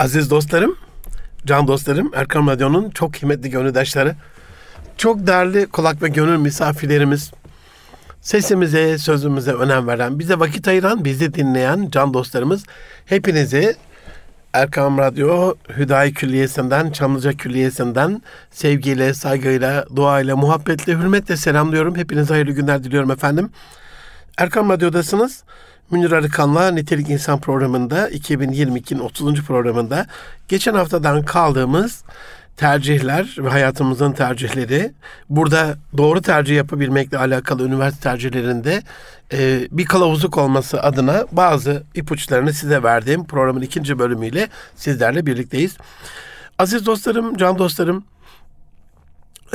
Aziz dostlarım, can dostlarım, Erkam Radyo'nun çok kıymetli gönüldaşları, çok değerli kulak ve gönül misafirlerimiz, sesimize, sözümüze önem veren, bize vakit ayıran, bizi dinleyen can dostlarımız, hepinizi Erkam Radyo Hüdayi Külliyesi'nden, Çamlıca Külliyesi'nden sevgiyle, saygıyla, duayla, muhabbetle, hürmetle selamlıyorum. Hepinize hayırlı günler diliyorum efendim. Erkam Radyo'dasınız. Münir Arıkan'la Nitelik İnsan programında 2022'nin 30. programında geçen haftadan kaldığımız tercihler ve hayatımızın tercihleri burada doğru tercih yapabilmekle alakalı üniversite tercihlerinde e, bir kılavuzluk olması adına bazı ipuçlarını size verdiğim programın ikinci bölümüyle sizlerle birlikteyiz. Aziz dostlarım, can dostlarım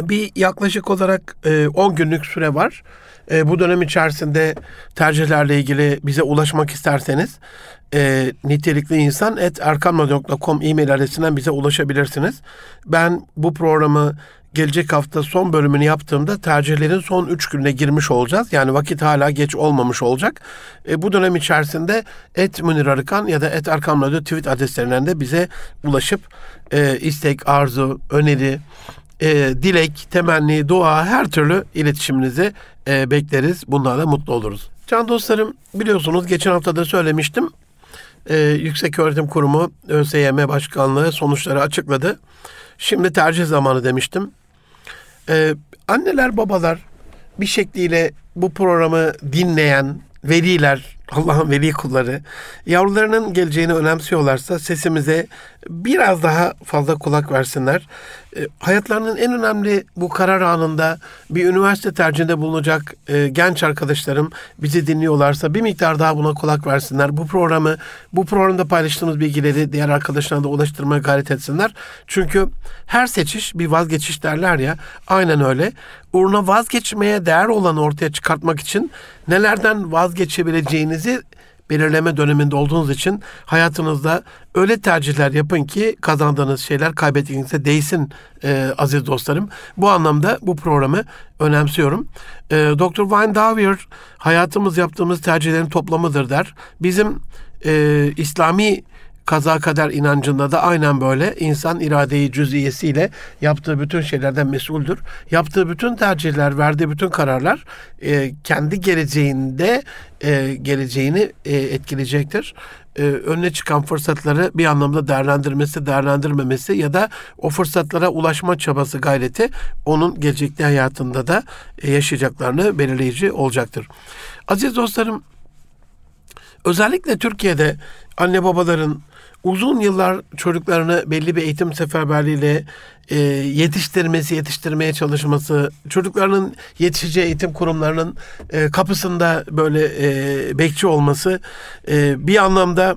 bir yaklaşık olarak 10 e, günlük süre var. E, bu dönem içerisinde tercihlerle ilgili bize ulaşmak isterseniz e, nitelikli insan et erkamradio.com e-mail adresinden bize ulaşabilirsiniz. Ben bu programı gelecek hafta son bölümünü yaptığımda tercihlerin son 3 gününe girmiş olacağız. Yani vakit hala geç olmamış olacak. E, bu dönem içerisinde et Münir Arıkan ya da et Erkam Radyo tweet adreslerinden de bize ulaşıp e, istek, arzu, öneri, e, dilek, temenni, dua her türlü iletişiminizi e, bekleriz. Bunlarla mutlu oluruz. Can dostlarım biliyorsunuz geçen hafta da söylemiştim. E, Yüksek Öğretim Kurumu ÖSYM Başkanlığı sonuçları açıkladı. Şimdi tercih zamanı demiştim. E, anneler babalar bir şekliyle bu programı dinleyen veliler, Allah'ın veli kulları yavrularının geleceğini önemsiyorlarsa sesimize biraz daha fazla kulak versinler. E, hayatlarının en önemli bu karar anında bir üniversite tercihinde bulunacak e, genç arkadaşlarım bizi dinliyorlarsa bir miktar daha buna kulak versinler. Bu programı, bu programda paylaştığımız bilgileri diğer arkadaşlarına da ulaştırmaya gayret etsinler. Çünkü her seçiş bir vazgeçiş derler ya. Aynen öyle. Uğruna vazgeçmeye değer olanı ortaya çıkartmak için nelerden vazgeçebileceğinizi belirleme döneminde olduğunuz için hayatınızda öyle tercihler yapın ki kazandığınız şeyler kaybettiğinizde değsin e, aziz dostlarım. Bu anlamda bu programı önemsiyorum. E, Dr. Dyer hayatımız yaptığımız tercihlerin toplamıdır der. Bizim e, İslami kaza kader inancında da aynen böyle insan iradeyi cüziyesiyle yaptığı bütün şeylerden mesuldür. Yaptığı bütün tercihler, verdiği bütün kararlar e, kendi geleceğinde e, geleceğini e, etkileyecektir. E, önüne çıkan fırsatları bir anlamda değerlendirmesi, değerlendirmemesi ya da o fırsatlara ulaşma çabası gayreti onun gelecekte hayatında da e, yaşayacaklarını belirleyici olacaktır. Aziz dostlarım, özellikle Türkiye'de anne babaların uzun yıllar çocuklarını belli bir eğitim seferberliğiyle e, yetiştirmesi, yetiştirmeye çalışması, çocuklarının yetişeceği eğitim kurumlarının e, kapısında böyle e, bekçi olması e, bir anlamda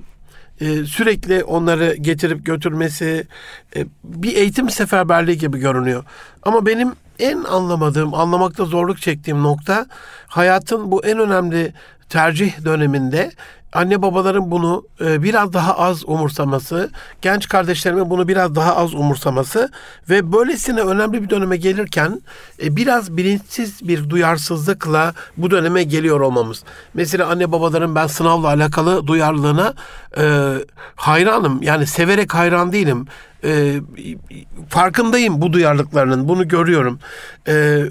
e, sürekli onları getirip götürmesi e, bir eğitim seferberliği gibi görünüyor. Ama benim en anlamadığım, anlamakta zorluk çektiğim nokta hayatın bu en önemli tercih döneminde anne babaların bunu e, biraz daha az umursaması, genç kardeşlerimin bunu biraz daha az umursaması ve böylesine önemli bir döneme gelirken e, biraz bilinçsiz bir duyarsızlıkla bu döneme geliyor olmamız. Mesela anne babaların ben sınavla alakalı duyarlılığına e, hayranım. Yani severek hayran değilim. Farkındayım bu duyarlılıklarının, bunu görüyorum.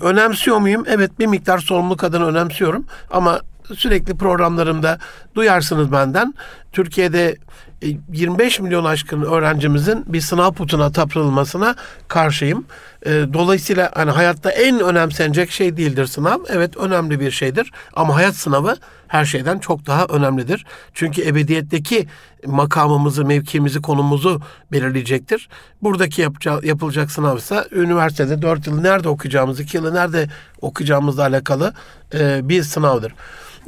Önemsiyor muyum? Evet bir miktar sorumluluk adına önemsiyorum ama sürekli programlarımda duyarsınız benden. Türkiye'de 25 e, milyon aşkın öğrencimizin bir sınav putuna tapırılmasına karşıyım. E, dolayısıyla hani hayatta en önemsenecek şey değildir sınav. Evet önemli bir şeydir ama hayat sınavı her şeyden çok daha önemlidir. Çünkü ebediyetteki makamımızı, mevkimizi, konumuzu belirleyecektir. Buradaki yapacağı, yapılacak sınav ise üniversitede 4 yıl nerede okuyacağımız, 2 yılı nerede okuyacağımızla alakalı e, bir sınavdır.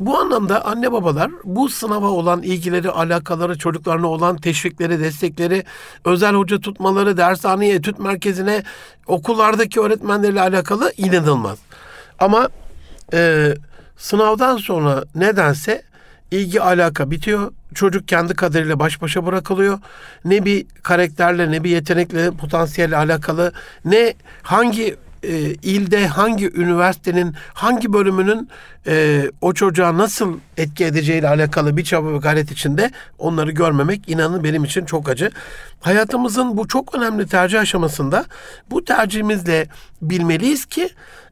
Bu anlamda anne babalar bu sınava olan ilgileri, alakaları, çocuklarına olan teşvikleri, destekleri, özel hoca tutmaları, dershaneye, etüt merkezine, okullardaki öğretmenlerle alakalı inanılmaz. Ama e, sınavdan sonra nedense ilgi alaka bitiyor. Çocuk kendi kaderine baş başa bırakılıyor. Ne bir karakterle, ne bir yetenekle, potansiyelle alakalı, ne hangi e, ilde hangi üniversitenin hangi bölümünün e, o çocuğa nasıl etki edeceğiyle alakalı bir çaba ve gayret içinde onları görmemek inanın benim için çok acı. Hayatımızın bu çok önemli tercih aşamasında bu tercihimizle bilmeliyiz ki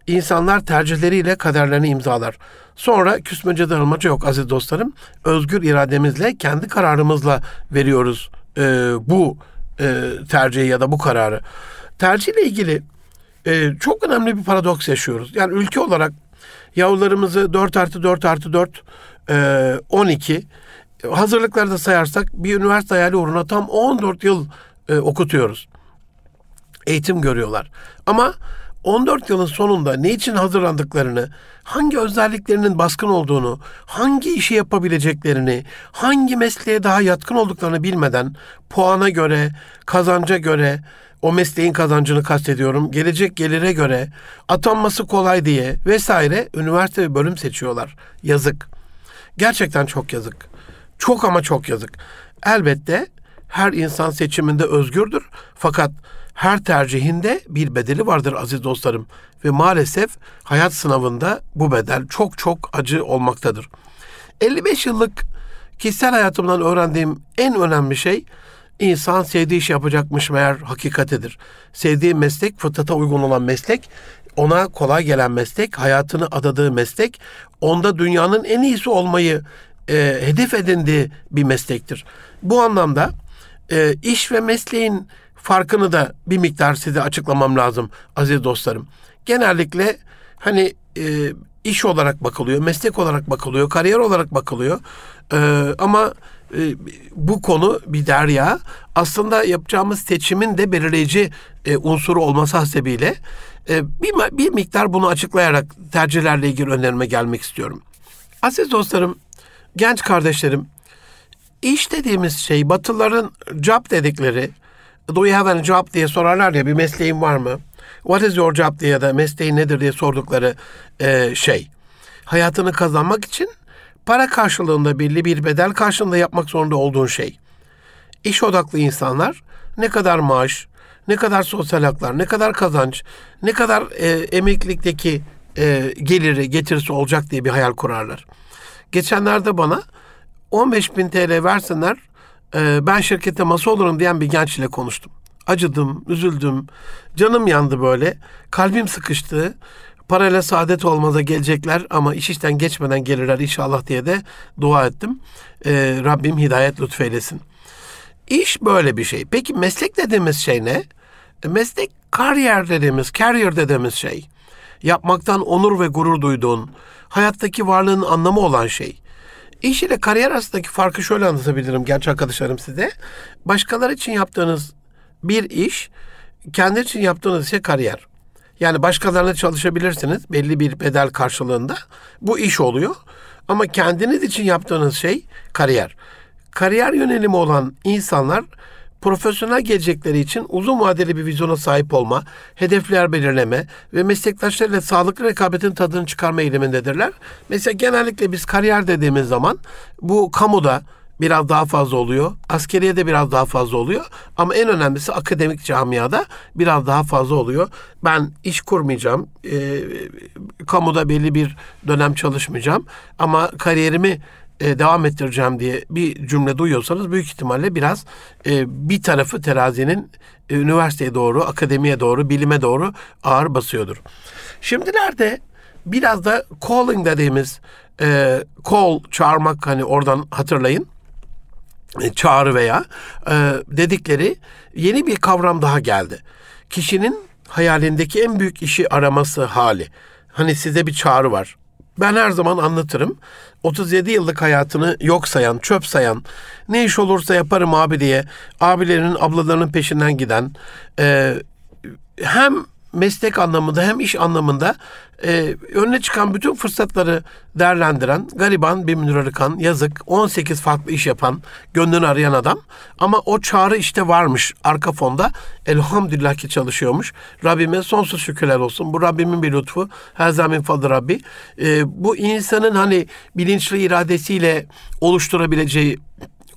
insanlar tercihleriyle kaderlerini imzalar. Sonra küsmece darılmaca yok aziz dostlarım. Özgür irademizle kendi kararımızla veriyoruz e, bu e, tercihi ya da bu kararı. Tercihle ilgili e, çok önemli bir paradoks yaşıyoruz. Yani ülke olarak yavrularımızı 4 artı 4 artı 4 e, 12 hazırlıkları da sayarsak bir üniversite hayali uğruna tam 14 yıl e, okutuyoruz. Eğitim görüyorlar. Ama 14 yılın sonunda ne için hazırlandıklarını, hangi özelliklerinin baskın olduğunu, hangi işi yapabileceklerini, hangi mesleğe daha yatkın olduklarını bilmeden puana göre, kazanca göre, o mesleğin kazancını kastediyorum, gelecek gelire göre, atanması kolay diye vesaire üniversite ve bölüm seçiyorlar. Yazık. Gerçekten çok yazık. Çok ama çok yazık. Elbette her insan seçiminde özgürdür. Fakat her tercihinde bir bedeli vardır aziz dostlarım. Ve maalesef hayat sınavında bu bedel çok çok acı olmaktadır. 55 yıllık kişisel hayatımdan öğrendiğim en önemli şey insan sevdiği iş yapacakmış meğer hakikatidir. Sevdiği meslek, fıtrata uygun olan meslek, ona kolay gelen meslek, hayatını adadığı meslek, onda dünyanın en iyisi olmayı e, hedef edindiği bir meslektir. Bu anlamda e, iş ve mesleğin farkını da bir miktar size açıklamam lazım aziz dostlarım. Genellikle hani e, iş olarak bakılıyor, meslek olarak bakılıyor, kariyer olarak bakılıyor. E, ama e, bu konu bir derya. Aslında yapacağımız seçimin de belirleyici e, unsuru olması hasebiyle e, bir, bir miktar bunu açıklayarak tercihlerle ilgili önerime gelmek istiyorum. Aziz dostlarım, genç kardeşlerim, iş dediğimiz şey Batılıların job dedikleri Do you have a job diye sorarlar ya bir mesleğin var mı? What is your job diye de mesleğin nedir diye sordukları e, şey. Hayatını kazanmak için para karşılığında belli bir bedel karşılığında yapmak zorunda olduğun şey. İş odaklı insanlar ne kadar maaş, ne kadar sosyal haklar, ne kadar kazanç, ne kadar e, emeklilikteki e, geliri, getirisi olacak diye bir hayal kurarlar. Geçenlerde bana 15 bin TL versinler e, ben şirkette masa olurum diyen bir genç ile konuştum. Acıdım, üzüldüm, canım yandı böyle, kalbim sıkıştı. Parayla saadet olmaza gelecekler ama iş işten geçmeden gelirler inşallah diye de dua ettim. E, Rabbim hidayet lütfeylesin. İş böyle bir şey. Peki meslek dediğimiz şey ne? E, meslek kariyer dediğimiz, career dediğimiz şey. Yapmaktan onur ve gurur duyduğun, hayattaki varlığın anlamı olan şey. İş ile kariyer arasındaki farkı şöyle anlatabilirim genç arkadaşlarım size. Başkaları için yaptığınız bir iş, kendi için yaptığınız şey kariyer. Yani başkalarına çalışabilirsiniz belli bir bedel karşılığında. Bu iş oluyor. Ama kendiniz için yaptığınız şey kariyer. Kariyer yönelimi olan insanlar profesyonel gelecekleri için uzun vadeli bir vizyona sahip olma, hedefler belirleme ve meslektaşlarıyla sağlıklı rekabetin tadını çıkarma eğilimindedirler. Mesela genellikle biz kariyer dediğimiz zaman bu kamuda biraz daha fazla oluyor. Askeriye de biraz daha fazla oluyor. Ama en önemlisi akademik camiada biraz daha fazla oluyor. Ben iş kurmayacağım. E, kamuda belli bir dönem çalışmayacağım. Ama kariyerimi e, devam ettireceğim diye bir cümle duyuyorsanız büyük ihtimalle biraz e, bir tarafı terazinin e, üniversiteye doğru, akademiye doğru, bilime doğru ağır basıyordur. Şimdilerde biraz da calling dediğimiz e, call, çağırmak hani oradan hatırlayın çağrı veya e, dedikleri yeni bir kavram daha geldi. Kişinin hayalindeki en büyük işi araması hali. Hani size bir çağrı var. Ben her zaman anlatırım. 37 yıllık hayatını yok sayan, çöp sayan, ne iş olursa yaparım abi diye abilerinin, ablalarının peşinden giden, e, hem meslek anlamında hem iş anlamında e, önüne çıkan bütün fırsatları değerlendiren gariban bir Münir Arıkan yazık 18 farklı iş yapan gönlünü arayan adam. Ama o çağrı işte varmış arka fonda. Elhamdülillah ki çalışıyormuş. Rabbime sonsuz şükürler olsun. Bu Rabbimin bir lütfu. Her zaman fadlı Rabbi. E, bu insanın hani bilinçli iradesiyle oluşturabileceği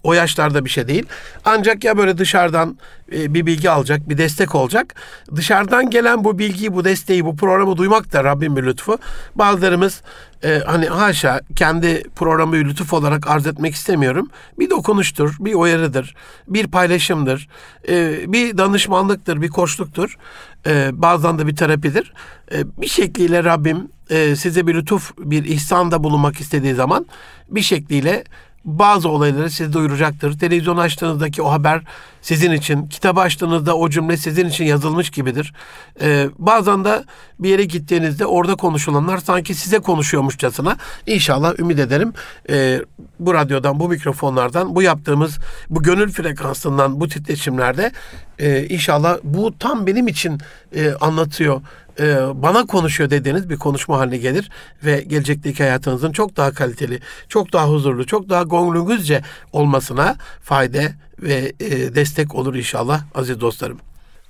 O yaşlarda bir şey değil. Ancak ya böyle dışarıdan e, bir bilgi alacak, bir destek olacak. Dışarıdan gelen bu bilgiyi, bu desteği, bu programı duymak da Rabbim bir lütfu. Bazılarımız e, hani haşa kendi programı lütuf olarak arz etmek istemiyorum. Bir dokunuştur, bir uyarıdır, bir paylaşımdır, e, bir danışmanlıktır, bir koçluktur. E, bazen de bir terapidir. E, bir şekliyle Rabbim e, size bir lütuf, bir ihsanda bulunmak istediği zaman bir şekliyle bazı olayları size duyuracaktır. Televizyon açtığınızdaki o haber sizin için, kitabı açtığınızda o cümle sizin için yazılmış gibidir. Ee, bazen de bir yere gittiğinizde orada konuşulanlar sanki size konuşuyormuşçasına. İnşallah ümit ederim e, bu radyodan, bu mikrofonlardan, bu yaptığımız bu gönül frekansından, bu titreşimlerde e, inşallah bu tam benim için e, anlatıyor e, bana konuşuyor dediğiniz bir konuşma haline gelir ve gelecekteki hayatınızın çok daha kaliteli, çok daha huzurlu, çok daha gönlünüzce olmasına fayda ve e, destek olur inşallah aziz dostlarım.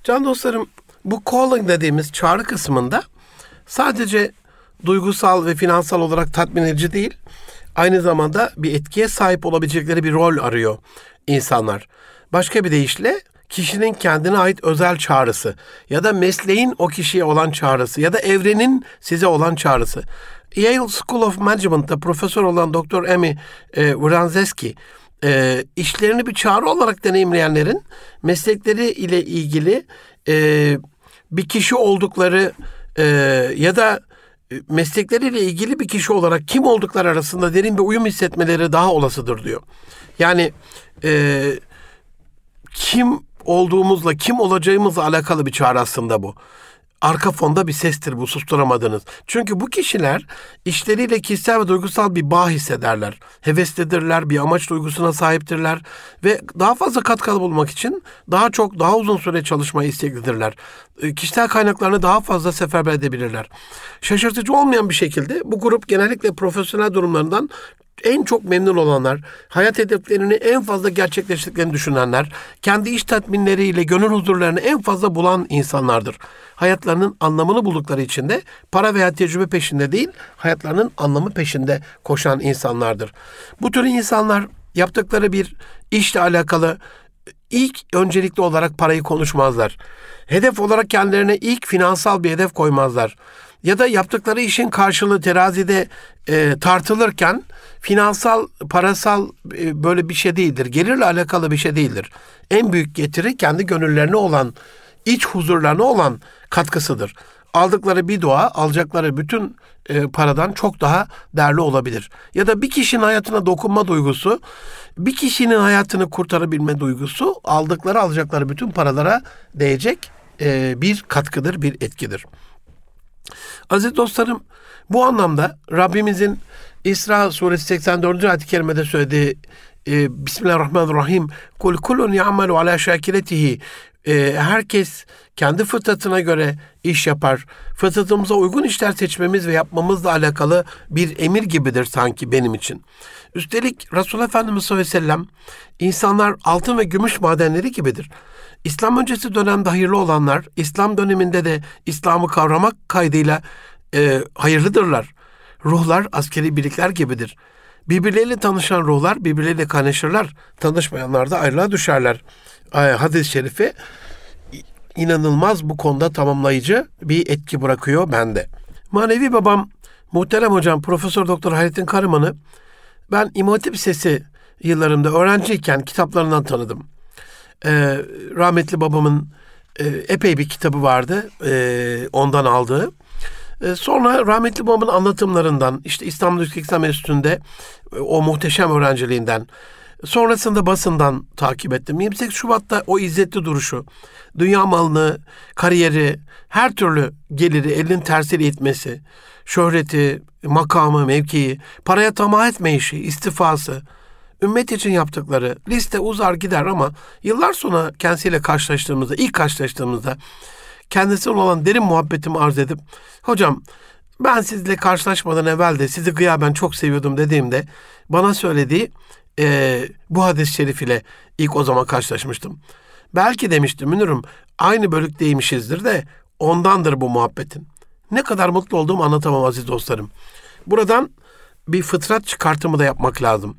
Can dostlarım bu calling dediğimiz çağrı kısmında sadece duygusal ve finansal olarak tatmin edici değil, aynı zamanda bir etkiye sahip olabilecekleri bir rol arıyor insanlar. Başka bir deyişle kişinin kendine ait özel çağrısı ya da mesleğin o kişiye olan çağrısı ya da evrenin size olan çağrısı. Yale School of Management'ta profesör olan Dr. Amy e, Wranzeski e, işlerini bir çağrı olarak deneyimleyenlerin meslekleri ile ilgili e, bir kişi oldukları e, ya da meslekleriyle ilgili bir kişi olarak kim oldukları arasında derin bir uyum hissetmeleri daha olasıdır diyor. Yani e, kim olduğumuzla, kim olacağımızla alakalı bir çağrı aslında bu. Arka fonda bir sestir bu susturamadınız. Çünkü bu kişiler işleriyle kişisel ve duygusal bir bağ hissederler. Heveslidirler, bir amaç duygusuna sahiptirler ve daha fazla katkılı bulmak için daha çok, daha uzun süre çalışmayı isteklidirler. E, kişisel kaynaklarını daha fazla seferber edebilirler. Şaşırtıcı olmayan bir şekilde bu grup genellikle profesyonel durumlarından en çok memnun olanlar, hayat hedeflerini en fazla gerçekleştirdiklerini düşünenler, kendi iş tatminleriyle gönül huzurlarını en fazla bulan insanlardır. Hayatlarının anlamını buldukları için de para veya tecrübe peşinde değil, hayatlarının anlamı peşinde koşan insanlardır. Bu tür insanlar yaptıkları bir işle alakalı ilk öncelikli olarak parayı konuşmazlar. Hedef olarak kendilerine ilk finansal bir hedef koymazlar. Ya da yaptıkları işin karşılığı terazide e, tartılırken finansal, parasal e, böyle bir şey değildir. Gelirle alakalı bir şey değildir. En büyük getiri kendi gönüllerine olan, iç huzurlarına olan katkısıdır. Aldıkları bir dua, alacakları bütün e, paradan çok daha değerli olabilir. Ya da bir kişinin hayatına dokunma duygusu, bir kişinin hayatını kurtarabilme duygusu, aldıkları alacakları bütün paralara değecek e, bir katkıdır, bir etkidir. Aziz dostlarım, bu anlamda Rabbimizin İsra suresi 84. ayet-i kerimede söylediği e, Bismillahirrahmanirrahim Kul kulun ya'malu ala şakiletihi e, herkes kendi fıtratına göre iş yapar. Fıtratımıza uygun işler seçmemiz ve yapmamızla alakalı bir emir gibidir sanki benim için. Üstelik Resulullah Efendimiz sallallahu aleyhi ve sellem insanlar altın ve gümüş madenleri gibidir. İslam öncesi dönemde hayırlı olanlar, İslam döneminde de İslam'ı kavramak kaydıyla e, hayırlıdırlar. Ruhlar askeri birlikler gibidir. Birbirleriyle tanışan ruhlar birbirleriyle kaynaşırlar. Tanışmayanlar da ayrılığa düşerler. Hadis-i şerifi inanılmaz bu konuda tamamlayıcı bir etki bırakıyor bende. Manevi babam muhterem hocam Profesör Doktor Hayrettin Karaman'ı ben İmam Hatip Sesi yıllarımda öğrenciyken kitaplarından tanıdım. Ee, rahmetli babamın e, epey bir kitabı vardı e, ondan aldığı. E, sonra rahmetli babamın anlatımlarından, işte İstanbul İslam Enstitüsü'nde e, o muhteşem öğrenciliğinden, sonrasında basından takip ettim. 28 Şubat'ta o izzetli duruşu, dünya malını, kariyeri, her türlü geliri elin tersiyle itmesi, şöhreti, makamı, mevkii, paraya tamah etme işi, istifası, ümmet için yaptıkları liste uzar gider ama yıllar sonra kendisiyle karşılaştığımızda, ilk karşılaştığımızda kendisine olan derin muhabbetimi arz edip hocam ben sizle karşılaşmadan evvel de sizi gıyaben çok seviyordum dediğimde bana söylediği e, bu hadis-i şerif ile ilk o zaman karşılaşmıştım. Belki demiştim Münir'im aynı bölükteymişizdir de ondandır bu muhabbetin. Ne kadar mutlu olduğumu anlatamam aziz dostlarım. Buradan bir fıtrat çıkartımı da yapmak lazım.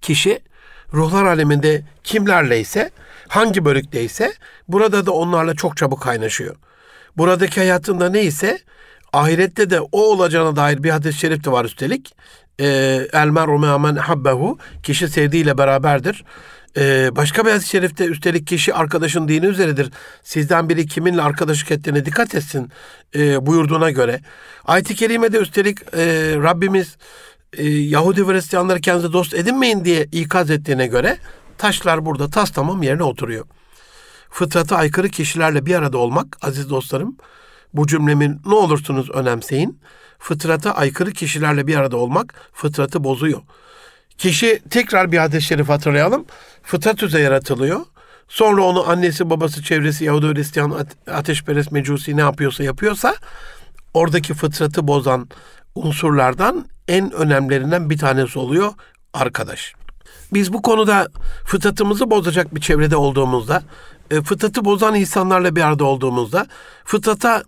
Kişi ruhlar aleminde kimlerleyse, hangi bölükteyse burada da onlarla çok çabuk kaynaşıyor. Buradaki hayatında neyse ahirette de o olacağına dair bir hadis-i şerif de var üstelik. Ee, El mer'u men habbehu kişi sevdiğiyle beraberdir. Ee, başka bir hadis-i şerifte üstelik kişi arkadaşın dini üzeredir. Sizden biri kiminle arkadaşlık ettiğine dikkat etsin e, buyurduğuna göre. Ayet-i Kerime'de üstelik e, Rabbimiz e, Yahudi ve Hristiyanları kendinize dost edinmeyin diye ikaz ettiğine göre taşlar burada tas tamam yerine oturuyor. Fıtrata aykırı kişilerle bir arada olmak aziz dostlarım bu cümlemi ne olursunuz önemseyin. Fıtrata aykırı kişilerle bir arada olmak fıtratı bozuyor. Kişi tekrar bir hadis-i şerif hatırlayalım. Fıtrat üzere yaratılıyor. Sonra onu annesi, babası, çevresi, Yahudi, Hristiyan, ateşperest, mecusi ne yapıyorsa yapıyorsa oradaki fıtratı bozan unsurlardan en önemlilerinden bir tanesi oluyor arkadaş. Biz bu konuda fıtratımızı bozacak bir çevrede olduğumuzda, e, fıtratı bozan insanlarla bir arada olduğumuzda fıtrata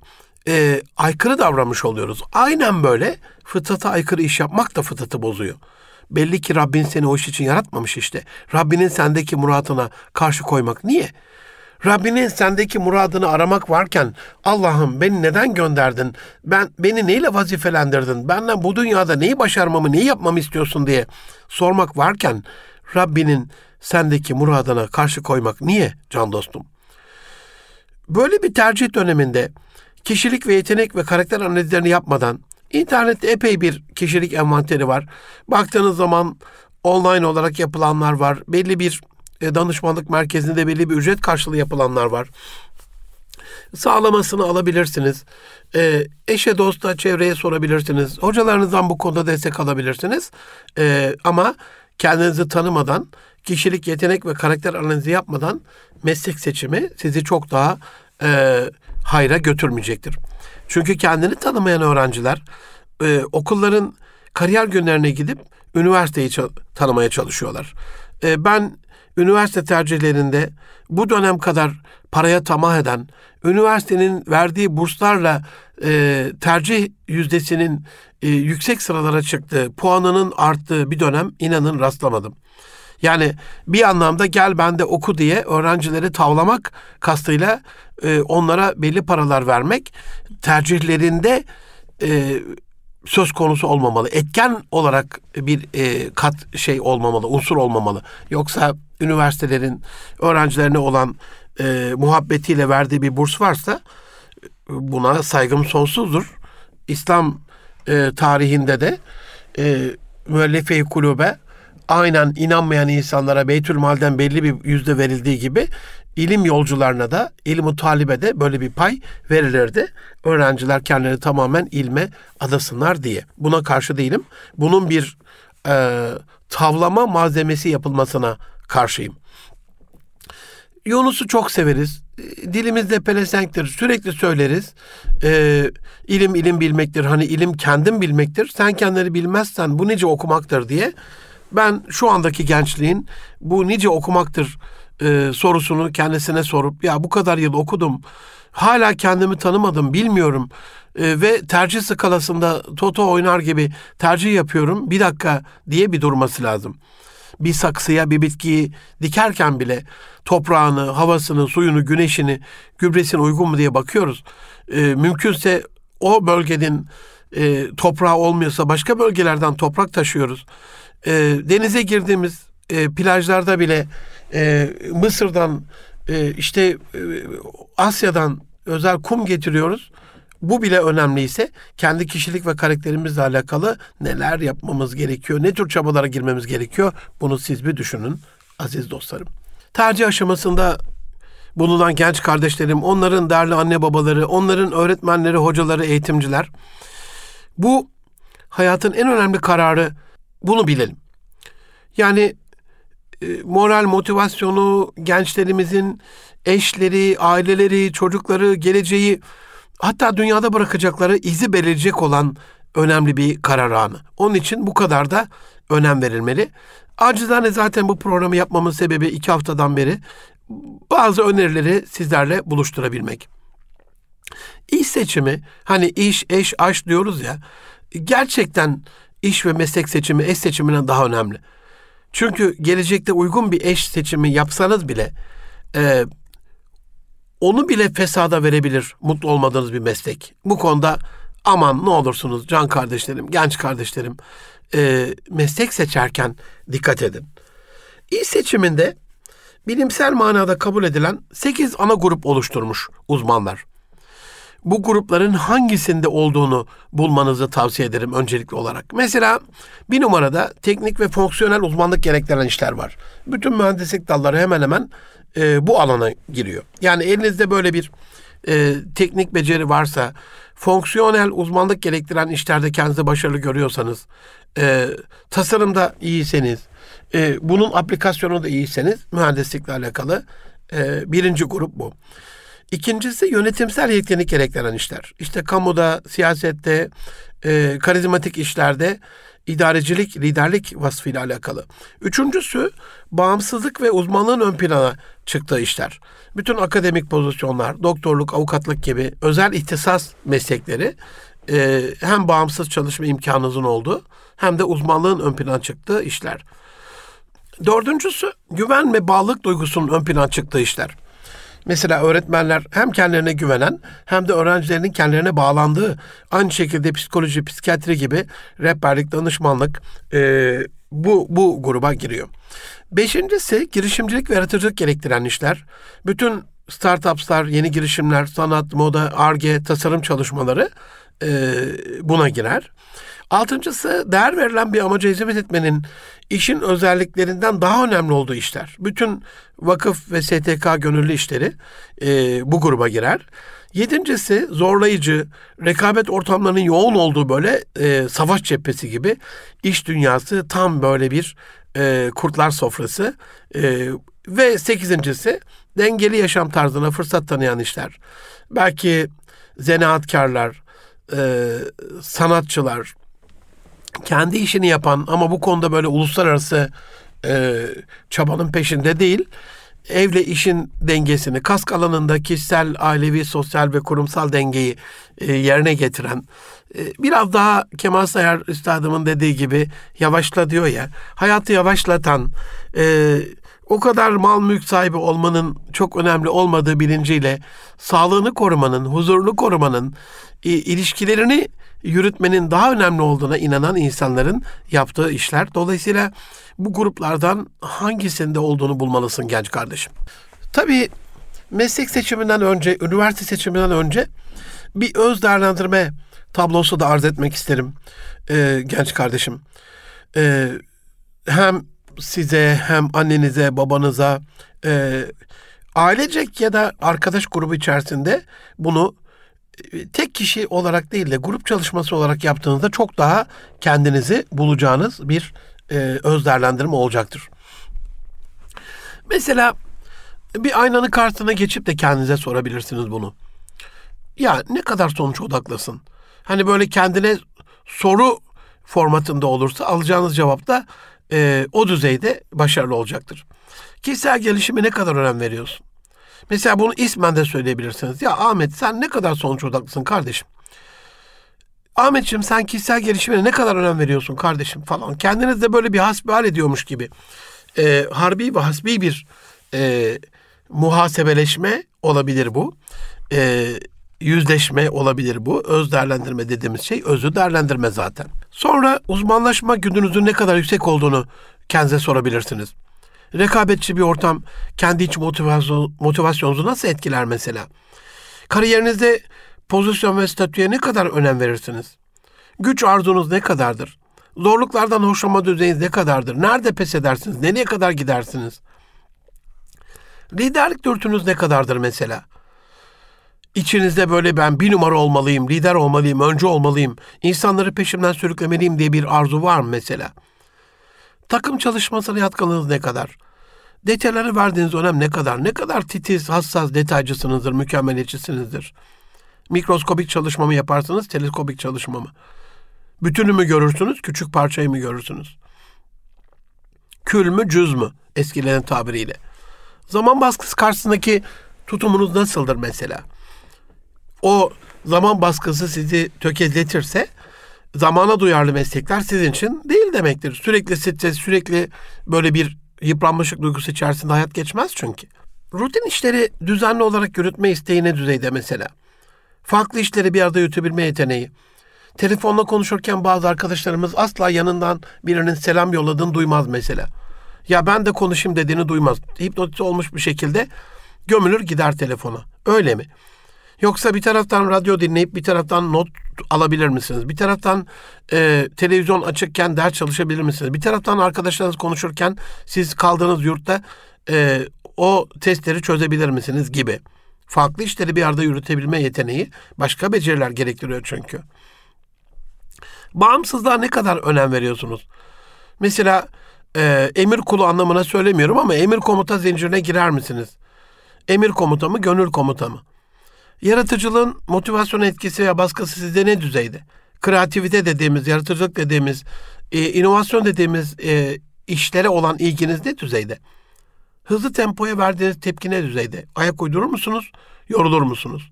e, aykırı davranmış oluyoruz. Aynen böyle fıtrata aykırı iş yapmak da fıtratı bozuyor. Belli ki Rabbin seni o iş için yaratmamış işte. Rabbinin sendeki muradına karşı koymak niye? Rabbinin sendeki muradını aramak varken Allah'ım beni neden gönderdin? Ben beni neyle vazifelendirdin? Benden bu dünyada neyi başarmamı, neyi yapmamı istiyorsun diye sormak varken Rabbinin sendeki muradına karşı koymak niye can dostum? Böyle bir tercih döneminde kişilik ve yetenek ve karakter analizlerini yapmadan internette epey bir kişilik envanteri var. Baktığınız zaman online olarak yapılanlar var. Belli bir danışmanlık merkezinde belli bir ücret karşılığı yapılanlar var. Sağlamasını alabilirsiniz. E, eşe, dosta, çevreye sorabilirsiniz. Hocalarınızdan bu konuda destek alabilirsiniz. E, ama kendinizi tanımadan, kişilik, yetenek ve karakter analizi yapmadan meslek seçimi sizi çok daha e, hayra götürmeyecektir. Çünkü kendini tanımayan öğrenciler e, okulların kariyer günlerine gidip üniversiteyi tanımaya çalışıyorlar. E, ben üniversite tercihlerinde bu dönem kadar paraya tamah eden, üniversitenin verdiği burslarla e, tercih yüzdesinin e, yüksek sıralara çıktığı, puanının arttığı bir dönem inanın rastlamadım. Yani bir anlamda gel bende oku diye öğrencileri tavlamak kastıyla e, onlara belli paralar vermek tercihlerinde e, söz konusu olmamalı. Etken olarak bir e, kat şey olmamalı, unsur olmamalı. Yoksa üniversitelerin öğrencilerine olan e, muhabbetiyle verdiği bir burs varsa buna saygım sonsuzdur. İslam e, tarihinde de e, müellefe-i kulübe aynen inanmayan insanlara Beytül Mal'den belli bir yüzde verildiği gibi ilim yolcularına da ilmu talibe de böyle bir pay verilirdi. Öğrenciler kendileri tamamen ilme adasınlar diye. Buna karşı değilim. Bunun bir e, tavlama malzemesi yapılmasına karşıyım. Yunus'u çok severiz. Dilimizde pelesenktir. Sürekli söyleriz. Ee, ilim ilim bilmektir. Hani ilim kendim bilmektir. Sen kendini bilmezsen bu nice okumaktır diye. Ben şu andaki gençliğin bu nice okumaktır e, sorusunu kendisine sorup ya bu kadar yıl okudum. Hala kendimi tanımadım, bilmiyorum. E, ve tercih skalasında toto oynar gibi tercih yapıyorum. Bir dakika diye bir durması lazım bir saksıya bir bitkiyi dikerken bile toprağını, havasını, suyunu, güneşini, gübresini uygun mu diye bakıyoruz. E, mümkünse o bölgenin e, toprağı olmuyorsa başka bölgelerden toprak taşıyoruz. E, denize girdiğimiz e, plajlarda bile e, Mısır'dan e, işte e, Asya'dan özel kum getiriyoruz. Bu bile önemliyse kendi kişilik ve karakterimizle alakalı neler yapmamız gerekiyor, ne tür çabalara girmemiz gerekiyor bunu siz bir düşünün aziz dostlarım. Tercih aşamasında bulunan genç kardeşlerim, onların değerli anne babaları, onların öğretmenleri, hocaları, eğitimciler. Bu hayatın en önemli kararı bunu bilelim. Yani e, moral motivasyonu, gençlerimizin eşleri, aileleri, çocukları, geleceği hatta dünyada bırakacakları izi belirleyecek olan önemli bir karar anı. Onun için bu kadar da önem verilmeli. Acizane zaten bu programı yapmamın sebebi iki haftadan beri bazı önerileri sizlerle buluşturabilmek. İş seçimi, hani iş, eş, aş diyoruz ya, gerçekten iş ve meslek seçimi eş seçiminden daha önemli. Çünkü gelecekte uygun bir eş seçimi yapsanız bile e, onu bile fesada verebilir mutlu olmadığınız bir meslek. Bu konuda aman ne olursunuz can kardeşlerim, genç kardeşlerim e, meslek seçerken dikkat edin. İş seçiminde bilimsel manada kabul edilen 8 ana grup oluşturmuş uzmanlar. Bu grupların hangisinde olduğunu bulmanızı tavsiye ederim öncelikli olarak. Mesela bir numarada teknik ve fonksiyonel uzmanlık gerektiren işler var. Bütün mühendislik dalları hemen hemen e, bu alana giriyor. Yani elinizde böyle bir e, teknik beceri varsa, fonksiyonel uzmanlık gerektiren işlerde kendinizi başarılı görüyorsanız, e, tasarımda iyiyseniz, e, bunun aplikasyonu da iyiyseniz mühendislikle alakalı e, birinci grup bu. İkincisi yönetimsel yetenek gerektiren işler. İşte kamuda, siyasette, e, karizmatik işlerde idarecilik, liderlik vasfıyla alakalı. Üçüncüsü bağımsızlık ve uzmanlığın ön plana çıktığı işler. Bütün akademik pozisyonlar, doktorluk, avukatlık gibi özel ihtisas meslekleri e, hem bağımsız çalışma imkanınızın olduğu hem de uzmanlığın ön plana çıktığı işler. Dördüncüsü güven ve bağlılık duygusunun ön plana çıktığı işler. Mesela öğretmenler hem kendilerine güvenen hem de öğrencilerinin kendilerine bağlandığı aynı şekilde psikoloji, psikiyatri gibi rehberlik, danışmanlık e, bu, bu gruba giriyor. Beşincisi girişimcilik ve yaratıcılık gerektiren işler. Bütün startupslar, yeni girişimler, sanat, moda, arge, tasarım çalışmaları e, buna girer. Altıncısı değer verilen bir amaca hizmet etmenin işin özelliklerinden daha önemli olduğu işler. Bütün vakıf ve STK gönüllü işleri e, bu gruba girer. Yedincisi zorlayıcı, rekabet ortamlarının yoğun olduğu böyle e, savaş cephesi gibi iş dünyası tam böyle bir e, kurtlar sofrası. E, ve sekizincisi dengeli yaşam tarzına fırsat tanıyan işler. Belki zanaatkarlar, e, sanatçılar, kendi işini yapan ama bu konuda böyle uluslararası e, çabanın peşinde değil, evle işin dengesini, kask alanında kişisel, ailevi, sosyal ve kurumsal dengeyi e, yerine getiren, e, biraz daha Kemal Sayar Üstadımın dediği gibi yavaşla diyor ya, hayatı yavaşlatan, e, o kadar mal mülk sahibi olmanın çok önemli olmadığı bilinciyle sağlığını korumanın, huzurunu korumanın, ilişkilerini yürütmenin daha önemli olduğuna inanan insanların yaptığı işler. Dolayısıyla bu gruplardan hangisinde olduğunu bulmalısın genç kardeşim. Tabii meslek seçiminden önce, üniversite seçiminden önce bir öz değerlendirme tablosu da arz etmek isterim e, genç kardeşim. E, hem size hem annenize, babanıza, e, ailecek ya da arkadaş grubu içerisinde bunu tek kişi olarak değil de grup çalışması olarak yaptığınızda çok daha kendinizi bulacağınız bir e, öz değerlendirme olacaktır. Mesela bir aynanın karşısına geçip de kendinize sorabilirsiniz bunu. Ya ne kadar sonuç odaklısın? Hani böyle kendine soru formatında olursa alacağınız cevap da e, o düzeyde başarılı olacaktır. Kişisel gelişime ne kadar önem veriyorsun? Mesela bunu ismen de söyleyebilirsiniz. Ya Ahmet sen ne kadar sonuç odaklısın kardeşim. Ahmetciğim sen kişisel gelişimine ne kadar önem veriyorsun kardeşim falan. Kendiniz de böyle bir hasbihal ediyormuş gibi. E, harbi ve hasbi bir e, muhasebeleşme olabilir bu. E, yüzleşme olabilir bu. Öz değerlendirme dediğimiz şey özü değerlendirme zaten. Sonra uzmanlaşma güdünüzün ne kadar yüksek olduğunu kendinize sorabilirsiniz. Rekabetçi bir ortam kendi iç motivasyon, motivasyonunuzu nasıl etkiler mesela? Kariyerinizde pozisyon ve statüye ne kadar önem verirsiniz? Güç arzunuz ne kadardır? Zorluklardan hoşlanma düzeyiniz ne kadardır? Nerede pes edersiniz? Nereye kadar gidersiniz? Liderlik dürtünüz ne kadardır mesela? İçinizde böyle ben bir numara olmalıyım, lider olmalıyım, önce olmalıyım, insanları peşimden sürüklemeliyim diye bir arzu var mı mesela? Takım çalışmasına yatkınlığınız ne kadar? Detaylara verdiğiniz önem ne kadar? Ne kadar titiz, hassas, detaycısınızdır, mükemmeliyetçisinizdir? Mikroskopik çalışma mı yaparsınız, teleskopik çalışma mı? Bütünü mü görürsünüz, küçük parçayı mı görürsünüz? Kül mü, cüz mü? Eskilerin tabiriyle. Zaman baskısı karşısındaki tutumunuz nasıldır mesela? O zaman baskısı sizi tökezletirse zamana duyarlı meslekler sizin için değil demektir. Sürekli stres, sürekli böyle bir yıpranmışlık duygusu içerisinde hayat geçmez çünkü. Rutin işleri düzenli olarak yürütme isteği ne düzeyde mesela? Farklı işleri bir arada yürütebilme yeteneği. Telefonla konuşurken bazı arkadaşlarımız asla yanından birinin selam yolladığını duymaz mesela. Ya ben de konuşayım dediğini duymaz. Hipnotize olmuş bir şekilde gömülür gider telefona. Öyle mi? Yoksa bir taraftan radyo dinleyip bir taraftan not alabilir misiniz? Bir taraftan e, televizyon açıkken ders çalışabilir misiniz? Bir taraftan arkadaşlarınız konuşurken siz kaldığınız yurtta e, o testleri çözebilir misiniz gibi. Farklı işleri bir arada yürütebilme yeteneği başka beceriler gerektiriyor çünkü. Bağımsızlığa ne kadar önem veriyorsunuz? Mesela e, emir kulu anlamına söylemiyorum ama emir komuta zincirine girer misiniz? Emir komuta mı, gönül komuta mı? Yaratıcılığın motivasyon etkisi ve baskısı sizde ne düzeyde? Kreativite dediğimiz, yaratıcılık dediğimiz, e, inovasyon dediğimiz e, işlere olan ilginiz ne düzeyde? Hızlı tempoya verdiğiniz tepki ne düzeyde? Ayak uydurur musunuz? Yorulur musunuz?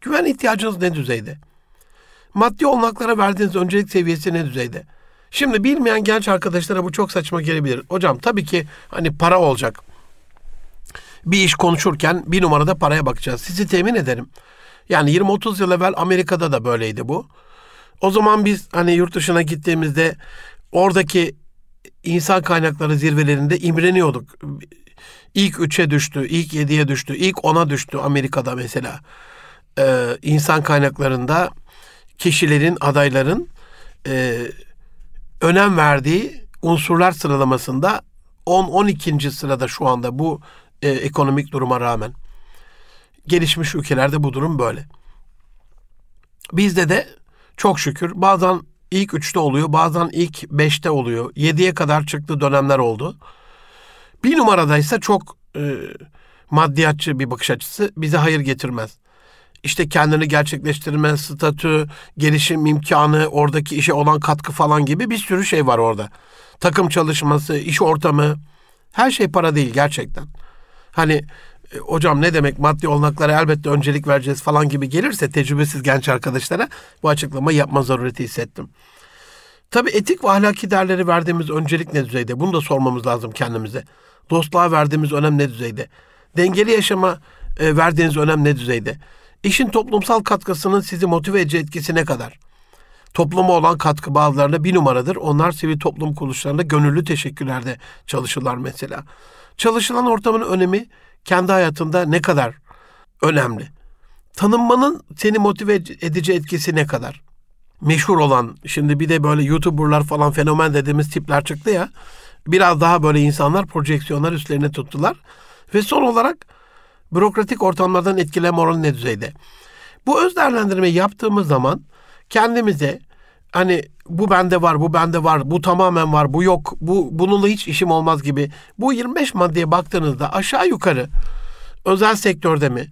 Güven ihtiyacınız ne düzeyde? Maddi olanaklara verdiğiniz öncelik seviyesi ne düzeyde? Şimdi bilmeyen genç arkadaşlara bu çok saçma gelebilir. Hocam tabii ki hani para olacak. Bir iş konuşurken bir numarada paraya bakacağız. Sizi temin ederim. Yani 20-30 yıl evvel Amerika'da da böyleydi bu. O zaman biz hani yurt dışına gittiğimizde oradaki insan kaynakları zirvelerinde imreniyorduk. İlk üçe düştü, ilk yediye düştü, ilk ona düştü Amerika'da mesela. Ee, insan kaynaklarında kişilerin, adayların e, önem verdiği unsurlar sıralamasında 10-12. sırada şu anda bu e, ekonomik duruma rağmen. Gelişmiş ülkelerde bu durum böyle. Bizde de çok şükür bazen ilk üçte oluyor, bazen ilk beşte oluyor. Yediye kadar çıktı dönemler oldu. Bir numaradaysa çok e, maddiyatçı bir bakış açısı bize hayır getirmez. İşte kendini gerçekleştirme, statü, gelişim imkanı, oradaki işe olan katkı falan gibi bir sürü şey var orada. Takım çalışması, iş ortamı, her şey para değil gerçekten. Hani e, hocam ne demek maddi olanaklara elbette öncelik vereceğiz falan gibi gelirse tecrübesiz genç arkadaşlara bu açıklamayı yapma zarureti hissettim. Tabii etik ve ahlaki değerleri verdiğimiz öncelik ne düzeyde? Bunu da sormamız lazım kendimize. Dostluğa verdiğimiz önem ne düzeyde? Dengeli yaşama e, verdiğiniz önem ne düzeyde? İşin toplumsal katkısının sizi motive edici etkisi ne kadar? Topluma olan katkı bazılarında bir numaradır. Onlar sivil toplum kuruluşlarında gönüllü teşekkürlerde çalışırlar mesela. Çalışılan ortamın önemi kendi hayatında ne kadar önemli? Tanınmanın seni motive edici etkisi ne kadar? Meşhur olan, şimdi bir de böyle YouTuber'lar falan fenomen dediğimiz tipler çıktı ya. Biraz daha böyle insanlar projeksiyonlar üstlerine tuttular. Ve son olarak bürokratik ortamlardan etkileme oranı ne düzeyde? Bu öz değerlendirmeyi yaptığımız zaman kendimize hani bu bende var, bu bende var, bu tamamen var, bu yok, bu bununla hiç işim olmaz gibi. Bu 25 maddeye baktığınızda aşağı yukarı özel sektörde mi,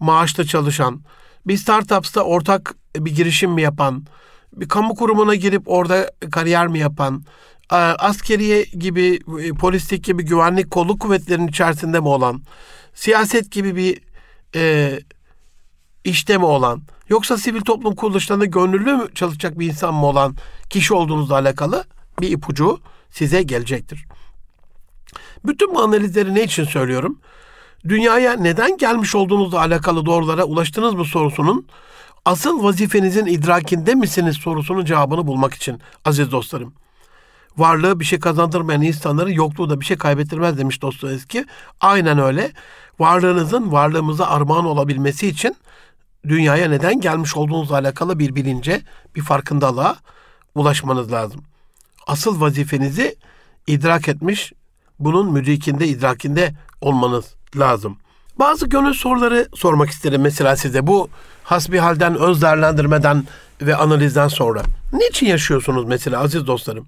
maaşlı çalışan, bir startupsta ortak bir girişim mi yapan, bir kamu kurumuna girip orada kariyer mi yapan, askeriye gibi, polislik gibi güvenlik kolluk kuvvetlerinin içerisinde mi olan, siyaset gibi bir e, işte mi olan, yoksa sivil toplum kuruluşlarında gönüllü mü çalışacak bir insan mı olan kişi olduğunuzla alakalı bir ipucu size gelecektir. Bütün bu analizleri ne için söylüyorum? Dünyaya neden gelmiş olduğunuzla alakalı doğrulara ulaştınız mı sorusunun asıl vazifenizin idrakinde misiniz sorusunun cevabını bulmak için aziz dostlarım. Varlığı bir şey kazandırmayan insanların yokluğu da bir şey kaybettirmez demiş Dostoyevski. Aynen öyle. Varlığınızın varlığımıza armağan olabilmesi için dünyaya neden gelmiş olduğunuzla alakalı bir bilince, bir farkındalığa ulaşmanız lazım. Asıl vazifenizi idrak etmiş, bunun müdrikinde, idrakinde olmanız lazım. Bazı gönül soruları sormak isterim mesela size. Bu hasbihalden, öz değerlendirmeden ve analizden sonra. Niçin yaşıyorsunuz mesela aziz dostlarım?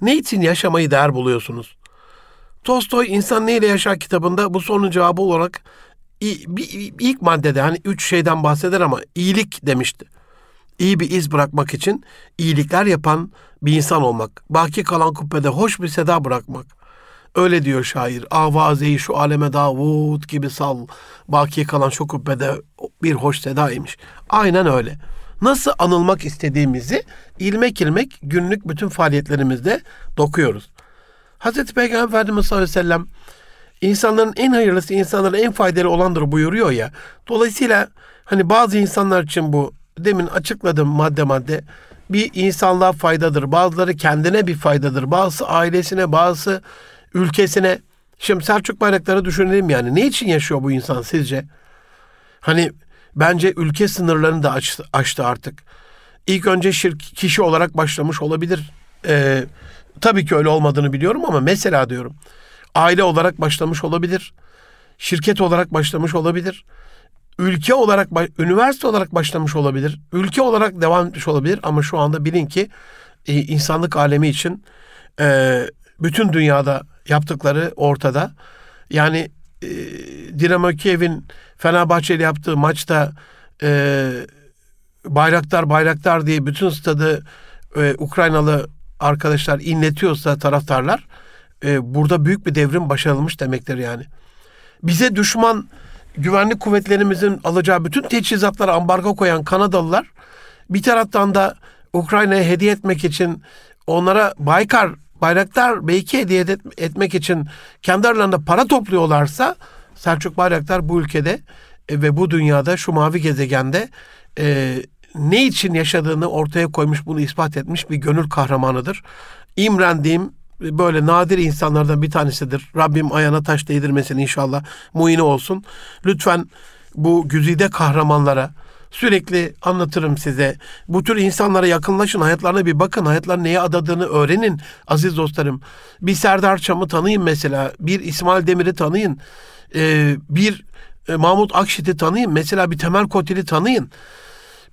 Ne için yaşamayı değer buluyorsunuz? Tolstoy İnsan Neyle Yaşar kitabında bu sorunun cevabı olarak ilk maddede hani üç şeyden bahseder ama iyilik demişti. İyi bir iz bırakmak için iyilikler yapan bir insan olmak. Baki kalan kubbede hoş bir seda bırakmak. Öyle diyor şair. Avazeyi şu aleme Davud gibi sal. Baki kalan şu kubbede bir hoş sedaymış. Aynen öyle. nasıl anılmak istediğimizi ilmek ilmek günlük bütün faaliyetlerimizde dokuyoruz. Hazreti Peygamber Efendimiz sallallahu aleyhi ve sellem insanların en hayırlısı, insanların en faydalı olandır buyuruyor ya. Dolayısıyla hani bazı insanlar için bu demin açıkladım madde madde bir insanlığa faydadır. Bazıları kendine bir faydadır. Bazısı ailesine, bazısı ülkesine. Şimdi Selçuk Bayraktar'ı düşünelim yani. Ne için yaşıyor bu insan sizce? Hani bence ülke sınırlarını da açtı, açtı artık. İlk önce şirk, kişi olarak başlamış olabilir. Ee, tabii ki öyle olmadığını biliyorum ama mesela diyorum. Aile olarak başlamış olabilir. Şirket olarak başlamış olabilir. Ülke olarak, üniversite olarak başlamış olabilir. Ülke olarak devam etmiş olabilir ama şu anda bilin ki e, insanlık alemi için e, bütün dünyada yaptıkları ortada. Yani e, Dinamo Kiev'in Fenerbahçe ile yaptığı maçta Bayraktar Bayraktar diye bütün stadı e, Ukraynalı arkadaşlar inletiyorsa taraftarlar e, burada büyük bir devrim başarılmış demektir yani. Bize düşman güvenlik kuvvetlerimizin alacağı bütün teçhizatlara ambargo koyan Kanadalılar bir taraftan da Ukrayna'ya hediye etmek için onlara Baykar, Bayraktar belki hediye et, etmek için kendi aralarında para topluyorlarsa Selçuk Bayraktar bu ülkede e, ve bu dünyada şu mavi gezegende e, ne için yaşadığını ortaya koymuş, bunu ispat etmiş bir gönül kahramanıdır. İmrendiğim böyle nadir insanlardan bir tanesidir. Rabbim ayağına taş değdirmesin inşallah. Muini olsun. Lütfen bu güzide kahramanlara sürekli anlatırım size. Bu tür insanlara yakınlaşın, hayatlarına bir bakın, hayatlar neye adadığını öğrenin aziz dostlarım. Bir Serdar Çam'ı tanıyın mesela, bir İsmail Demir'i tanıyın, ee, bir e, Mahmut Akşit'i tanıyın, mesela bir Temel Kotil'i tanıyın.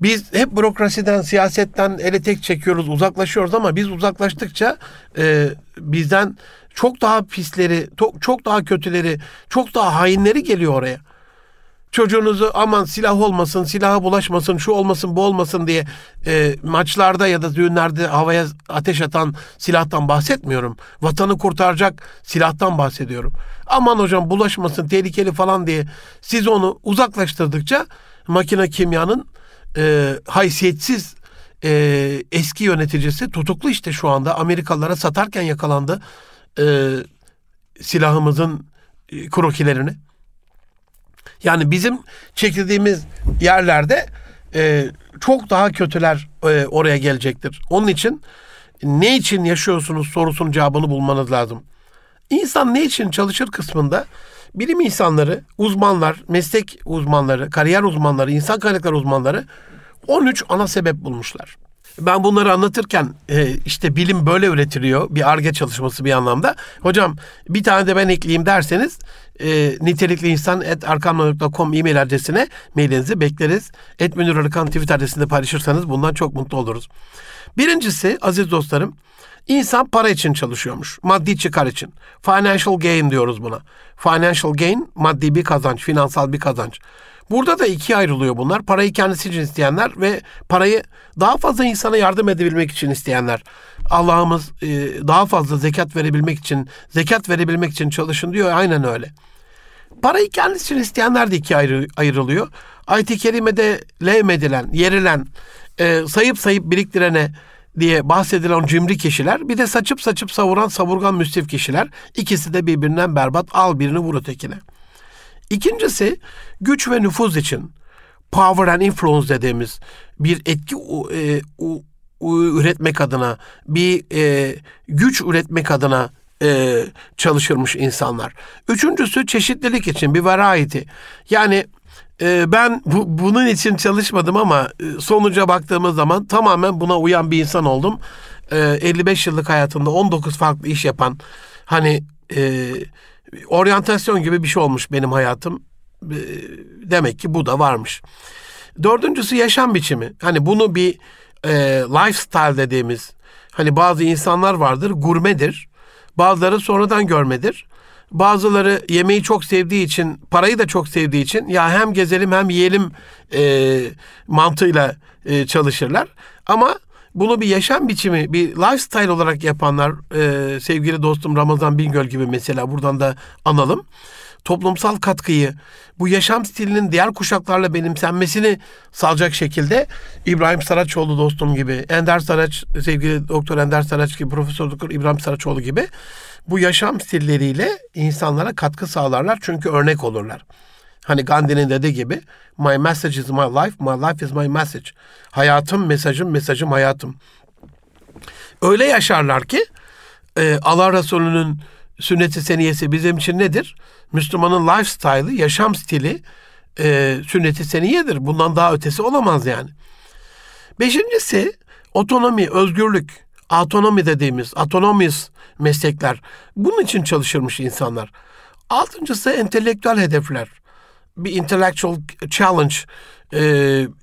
Biz hep bürokrasiden, siyasetten ele tek çekiyoruz, uzaklaşıyoruz ama biz uzaklaştıkça e, bizden çok daha pisleri, çok, daha kötüleri, çok daha hainleri geliyor oraya. Çocuğunuzu aman silah olmasın, silaha bulaşmasın, şu olmasın, bu olmasın diye e, maçlarda ya da düğünlerde havaya ateş atan silahtan bahsetmiyorum. Vatanı kurtaracak silahtan bahsediyorum. Aman hocam bulaşmasın, tehlikeli falan diye siz onu uzaklaştırdıkça makine kimyanın e, haysiyetsiz e, eski yöneticisi tutuklu işte şu anda Amerikalılara satarken yakalandı e, silahımızın e, krokilerini. Yani bizim çekildiğimiz yerlerde e, çok daha kötüler e, oraya gelecektir. Onun için ne için yaşıyorsunuz sorusunun cevabını bulmanız lazım. İnsan ne için çalışır kısmında bilim insanları, uzmanlar, meslek uzmanları, kariyer uzmanları, insan kaynakları uzmanları 13 ana sebep bulmuşlar. Ben bunları anlatırken e, işte bilim böyle üretiliyor. Bir arge çalışması bir anlamda. Hocam bir tane de ben ekleyeyim derseniz e, nitelikli insan et arkamla.com e-mail adresine mailinizi bekleriz. Et Münir Arıkan Twitter adresinde paylaşırsanız bundan çok mutlu oluruz. Birincisi aziz dostlarım İnsan para için çalışıyormuş. Maddi çıkar için. Financial gain diyoruz buna. Financial gain maddi bir kazanç, finansal bir kazanç. Burada da ikiye ayrılıyor bunlar. Parayı kendisi için isteyenler ve parayı daha fazla insana yardım edebilmek için isteyenler. Allah'ımız e, daha fazla zekat verebilmek için, zekat verebilmek için çalışın diyor. Aynen öyle. Parayı kendisi için isteyenler de ikiye ayrı, ayrılıyor. Ayet-i Kerime'de lehmedilen, yerilen, e, sayıp sayıp biriktirene, diye bahsedilen cimri kişiler bir de saçıp saçıp savuran savurgan müstif kişiler ikisi de birbirinden berbat al birini vur ötekine. İkincisi güç ve nüfuz için power and influence dediğimiz bir etki e, u, üretmek adına bir e, güç üretmek adına e, çalışırmış insanlar. Üçüncüsü çeşitlilik için bir variety. Yani ee, ben bu, bunun için çalışmadım ama e, sonuca baktığımız zaman tamamen buna uyan bir insan oldum. 55 ee, yıllık hayatında 19 farklı iş yapan hani e, oryantasyon gibi bir şey olmuş benim hayatım. E, demek ki bu da varmış. Dördüncüsü yaşam biçimi. Hani bunu bir e, lifestyle dediğimiz hani bazı insanlar vardır gurmedir. Bazıları sonradan görmedir. Bazıları yemeği çok sevdiği için, parayı da çok sevdiği için ya hem gezelim hem yiyelim e, mantığıyla e, çalışırlar. Ama bunu bir yaşam biçimi, bir lifestyle olarak yapanlar e, sevgili dostum Ramazan Bingöl gibi mesela buradan da analım. toplumsal katkıyı, bu yaşam stilinin diğer kuşaklarla benimsenmesini sağlayacak şekilde İbrahim Saraçoğlu dostum gibi, Ender Saraç, sevgili Doktor Ender Saraç gibi, Profesör Doktor İbrahim Saraçoğlu gibi bu yaşam stilleriyle insanlara katkı sağlarlar çünkü örnek olurlar. Hani Gandhi'nin dediği gibi my message is my life, my life is my message. Hayatım mesajım, mesajım hayatım. Öyle yaşarlar ki e, Allah Resulü'nün sünnet-i seniyesi bizim için nedir? Müslümanın lifestyle'ı, yaşam stili e, sünnet-i seniyedir. Bundan daha ötesi olamaz yani. Beşincisi otonomi, özgürlük, autonomi dediğimiz, autonomous meslekler. Bunun için çalışırmış insanlar. Altıncısı entelektüel hedefler. Bir intellectual challenge, e,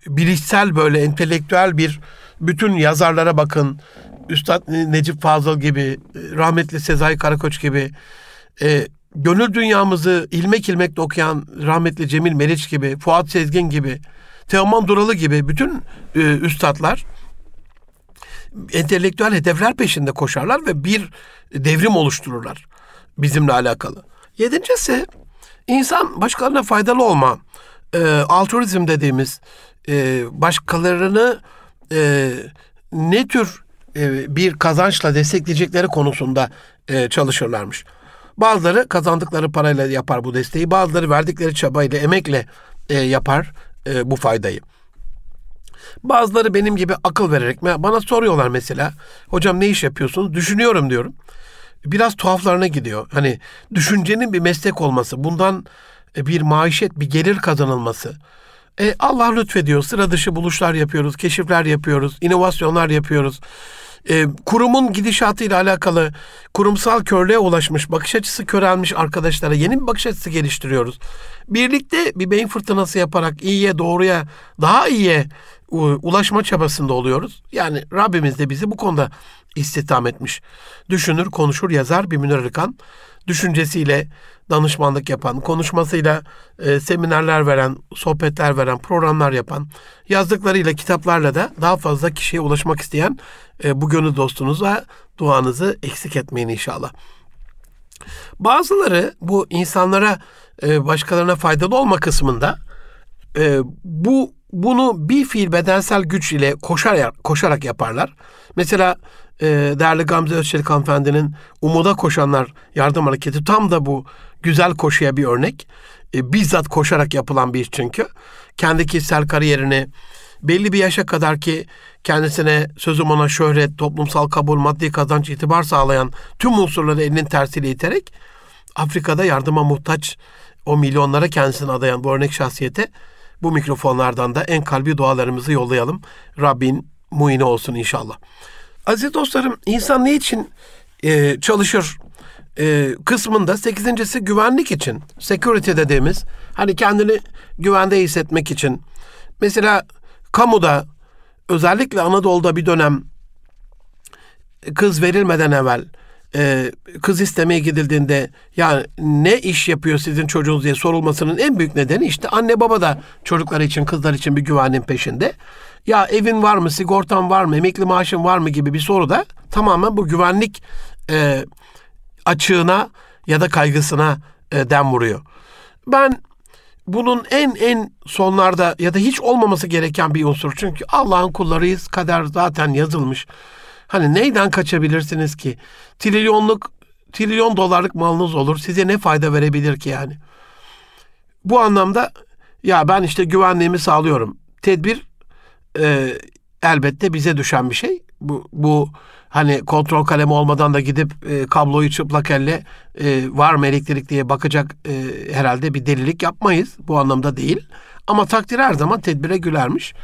bilişsel böyle entelektüel bir bütün yazarlara bakın. Üstad Necip Fazıl gibi, rahmetli Sezai Karakoç gibi, e, gönül dünyamızı ilmek ilmek okuyan rahmetli Cemil Meriç gibi, Fuat Sezgin gibi, Teoman Duralı gibi bütün e, üstadlar entelektüel hedefler peşinde koşarlar ve bir devrim oluştururlar bizimle alakalı. Yedincisi insan başkalarına faydalı olma, e, altruizm dediğimiz e, başkalarını e, ne tür e, bir kazançla destekleyecekleri konusunda e, çalışırlarmış. Bazıları kazandıkları parayla yapar bu desteği, bazıları verdikleri çabayla, emekle e, yapar e, bu faydayı. Bazıları benim gibi akıl vererek bana soruyorlar mesela. Hocam ne iş yapıyorsunuz? Düşünüyorum diyorum. Biraz tuhaflarına gidiyor. Hani düşüncenin bir meslek olması, bundan e, bir maişet, bir gelir kazanılması. E, Allah lütfediyor. Sıra dışı buluşlar yapıyoruz, keşifler yapıyoruz, inovasyonlar yapıyoruz. E, kurumun gidişatıyla alakalı kurumsal körlüğe ulaşmış, bakış açısı körelmiş arkadaşlara yeni bir bakış açısı geliştiriyoruz. Birlikte bir beyin fırtınası yaparak iyiye, doğruya, daha iyiye ulaşma çabasında oluyoruz. Yani Rabbimiz de bizi bu konuda istihdam etmiş. Düşünür, konuşur, yazar bir Münir Arıkan. Düşüncesiyle danışmanlık yapan, konuşmasıyla e, seminerler veren, sohbetler veren, programlar yapan, yazdıklarıyla, kitaplarla da daha fazla kişiye ulaşmak isteyen e, bu gönül dostunuza duanızı eksik etmeyin inşallah. Bazıları bu insanlara, e, başkalarına faydalı olma kısmında e, bu bunu bir fiil bedensel güç ile koşar, koşarak yaparlar. Mesela e, değerli Gamze Özçelik hanımefendinin Umuda Koşanlar Yardım Hareketi tam da bu güzel koşuya bir örnek. E, bizzat koşarak yapılan bir iş çünkü. Kendi kişisel kariyerini belli bir yaşa kadar ki kendisine sözüm ona şöhret, toplumsal kabul, maddi kazanç, itibar sağlayan tüm unsurları elinin tersiyle iterek Afrika'da yardıma muhtaç o milyonlara kendisini adayan bu örnek şahsiyete bu mikrofonlardan da en kalbi dualarımızı yollayalım. Rabbin muine olsun inşallah. Aziz dostlarım insan ne için e, çalışır e, kısmında sekizincisi güvenlik için. Security dediğimiz hani kendini güvende hissetmek için. Mesela kamuda özellikle Anadolu'da bir dönem kız verilmeden evvel e, kız istemeye gidildiğinde ya ne iş yapıyor sizin çocuğunuz diye sorulmasının en büyük nedeni işte anne baba da çocukları için kızlar için bir güvenin peşinde. Ya evin var mı, sigortan var mı, emekli maaşın var mı gibi bir soru da tamamen bu güvenlik e, açığına ya da kaygısına e, dem vuruyor. Ben bunun en en sonlarda ya da hiç olmaması gereken bir unsur. Çünkü Allah'ın kullarıyız. Kader zaten yazılmış. Hani neyden kaçabilirsiniz ki? Trilyonluk, trilyon dolarlık malınız olur. Size ne fayda verebilir ki yani? Bu anlamda ya ben işte güvenliğimi sağlıyorum. Tedbir e, elbette bize düşen bir şey. Bu, bu hani kontrol kalemi olmadan da gidip e, kabloyu çıplak elle e, var mı elektrik diye bakacak e, herhalde bir delilik yapmayız. Bu anlamda değil. Ama takdir her zaman tedbire gülermiş.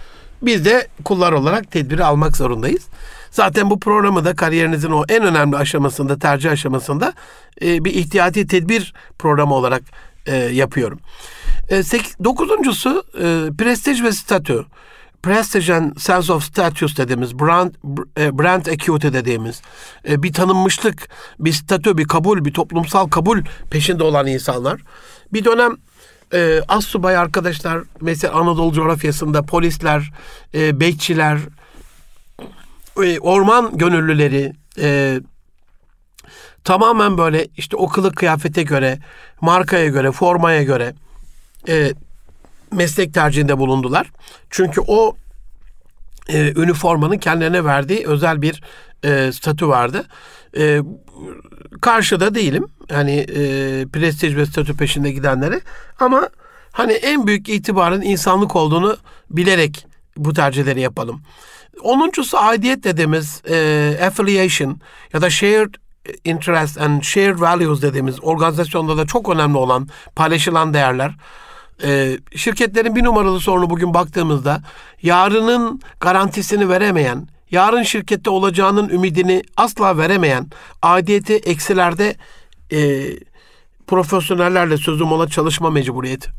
Biz de kullar olarak tedbiri almak zorundayız. Zaten bu programı da kariyerinizin o en önemli aşamasında, tercih aşamasında e, bir ihtiyati tedbir programı olarak e, yapıyorum. E, sek, dokuzuncusu e, prestij ve statü. Prestige and sense of status dediğimiz, brand, e, brand acuity dediğimiz e, bir tanınmışlık, bir statü, bir kabul, bir toplumsal kabul peşinde olan insanlar. Bir dönem e, az subay arkadaşlar, mesela Anadolu coğrafyasında polisler, e, bekçiler, e, orman gönüllüleri, e, tamamen böyle işte o kılık kıyafete göre, markaya göre, formaya göre e, meslek tercihinde bulundular. Çünkü o e, üniformanın kendilerine verdiği özel bir e, statü vardı. E, karşıda değilim. Hani e, prestij ve statü peşinde gidenleri. Ama hani en büyük itibarın insanlık olduğunu bilerek bu tercihleri yapalım. Onuncusu aidiyet dediğimiz e, affiliation ya da shared interest and shared values dediğimiz organizasyonda da çok önemli olan paylaşılan değerler. E, şirketlerin bir numaralı sorunu bugün baktığımızda yarının garantisini veremeyen, yarın şirkette olacağının ümidini asla veremeyen, aidiyeti eksilerde e, profesyonellerle sözüm ola çalışma mecburiyeti.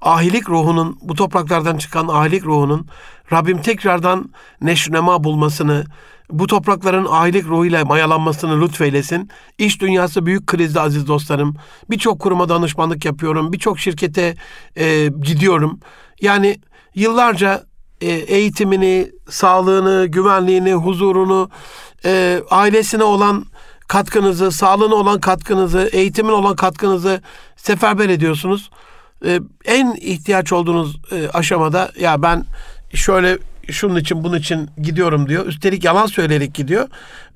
Ahilik ruhunun, bu topraklardan çıkan ahilik ruhunun Rabbim tekrardan neşnema bulmasını, bu toprakların ahilik ruhuyla mayalanmasını lütfeylesin. İş dünyası büyük krizde aziz dostlarım. Birçok kuruma danışmanlık yapıyorum. Birçok şirkete e, gidiyorum. Yani yıllarca e, eğitimini, sağlığını, güvenliğini, huzurunu, e, ailesine olan katkınızı, sağlığına olan katkınızı, eğitimin olan katkınızı seferber ediyorsunuz. E, en ihtiyaç olduğunuz e, aşamada ya ben şöyle şunun için bunun için gidiyorum diyor. Üstelik yalan söyleyerek gidiyor.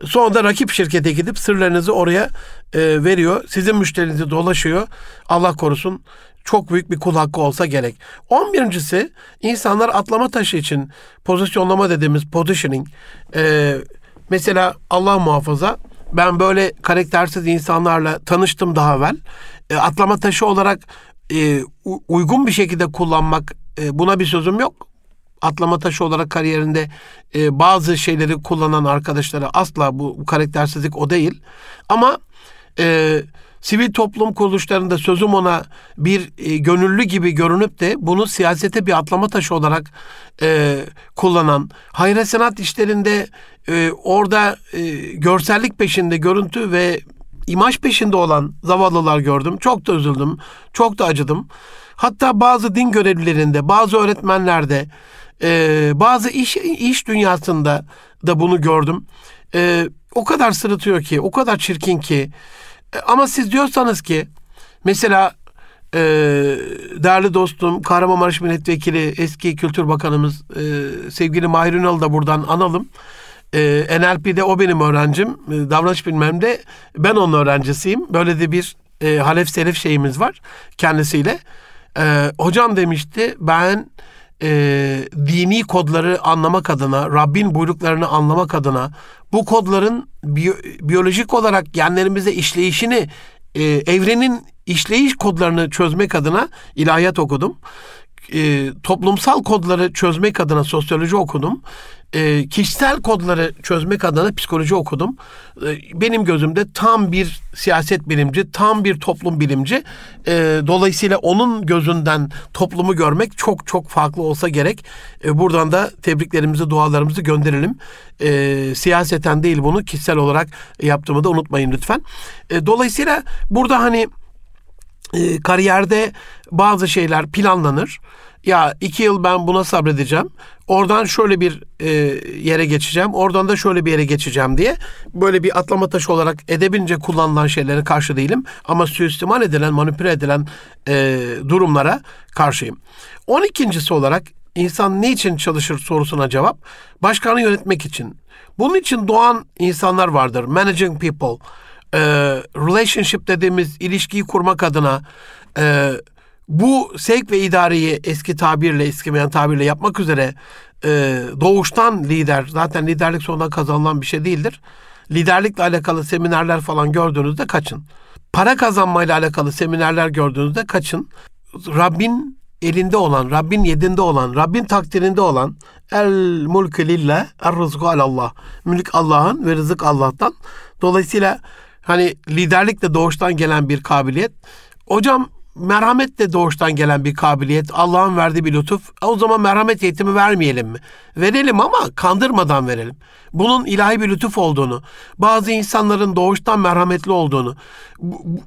Sonra da rakip şirkete gidip sırlarınızı oraya e, veriyor. Sizin müşterinizi dolaşıyor. Allah korusun çok büyük bir kul hakkı olsa gerek. On birincisi insanlar atlama taşı için pozisyonlama dediğimiz positioning. E, mesela Allah muhafaza ben böyle karaktersiz insanlarla tanıştım daha evvel. Atlama taşı olarak e, uygun bir şekilde kullanmak e, buna bir sözüm yok. Atlama taşı olarak kariyerinde e, bazı şeyleri kullanan arkadaşlara asla bu, bu karaktersizlik o değil. Ama e, sivil toplum kuruluşlarında sözüm ona bir e, gönüllü gibi görünüp de bunu siyasete bir atlama taşı olarak e, kullanan, hayra sanat işlerinde e, orada e, görsellik peşinde, görüntü ve imaj peşinde olan zavallılar gördüm. Çok da üzüldüm, çok da acıdım. Hatta bazı din görevlilerinde, bazı öğretmenlerde, e, bazı iş iş dünyasında da bunu gördüm. E, o kadar sırıtıyor ki, o kadar çirkin ki. E, ama siz diyorsanız ki, mesela e, değerli dostum Kahramanmaraş Milletvekili eski Kültür Bakanımız e, sevgili Mahir Ünal'ı da buradan analım. E, NLP'de o benim öğrencim. E, davranış bilmemde ben onun öğrencisiyim. Böyle de bir e, halef selef şeyimiz var kendisiyle. E, hocam demişti ben e, dini kodları anlamak adına, Rabbin buyruklarını anlamak adına bu kodların biyo, biyolojik olarak genlerimize işleyişini, e, evrenin işleyiş kodlarını çözmek adına ilahiyat okudum. E, toplumsal kodları çözmek adına sosyoloji okudum e, kişisel kodları çözmek adına psikoloji okudum. E, benim gözümde tam bir siyaset bilimci, tam bir toplum bilimci. E, dolayısıyla onun gözünden toplumu görmek çok çok farklı olsa gerek. E, buradan da tebriklerimizi, dualarımızı gönderelim. E, siyaseten değil bunu kişisel olarak yaptığımı da unutmayın lütfen. E, dolayısıyla burada hani e, kariyerde bazı şeyler planlanır ya iki yıl ben buna sabredeceğim. Oradan şöyle bir e, yere geçeceğim. Oradan da şöyle bir yere geçeceğim diye. Böyle bir atlama taşı olarak edebince kullanılan şeylere karşı değilim. Ama suistimal edilen, manipüle edilen e, durumlara karşıyım. On ikincisi olarak insan niçin çalışır sorusuna cevap. Başkanı yönetmek için. Bunun için doğan insanlar vardır. Managing people. E, relationship dediğimiz ilişkiyi kurmak adına... E, bu sevk ve idareyi eski tabirle, eskimeyen tabirle yapmak üzere e, doğuştan lider, zaten liderlik sonunda kazanılan bir şey değildir. Liderlikle alakalı seminerler falan gördüğünüzde kaçın. Para kazanmayla alakalı seminerler gördüğünüzde kaçın. Rabbin elinde olan, Rabbin yedinde olan, Rabbin takdirinde olan el mulkü lillah, er rızku alallah. Mülk Allah'ın ve rızık Allah'tan. Dolayısıyla hani liderlik de doğuştan gelen bir kabiliyet. Hocam merhamet de doğuştan gelen bir kabiliyet. Allah'ın verdiği bir lütuf. O zaman merhamet eğitimi vermeyelim mi? Verelim ama kandırmadan verelim. Bunun ilahi bir lütuf olduğunu, bazı insanların doğuştan merhametli olduğunu,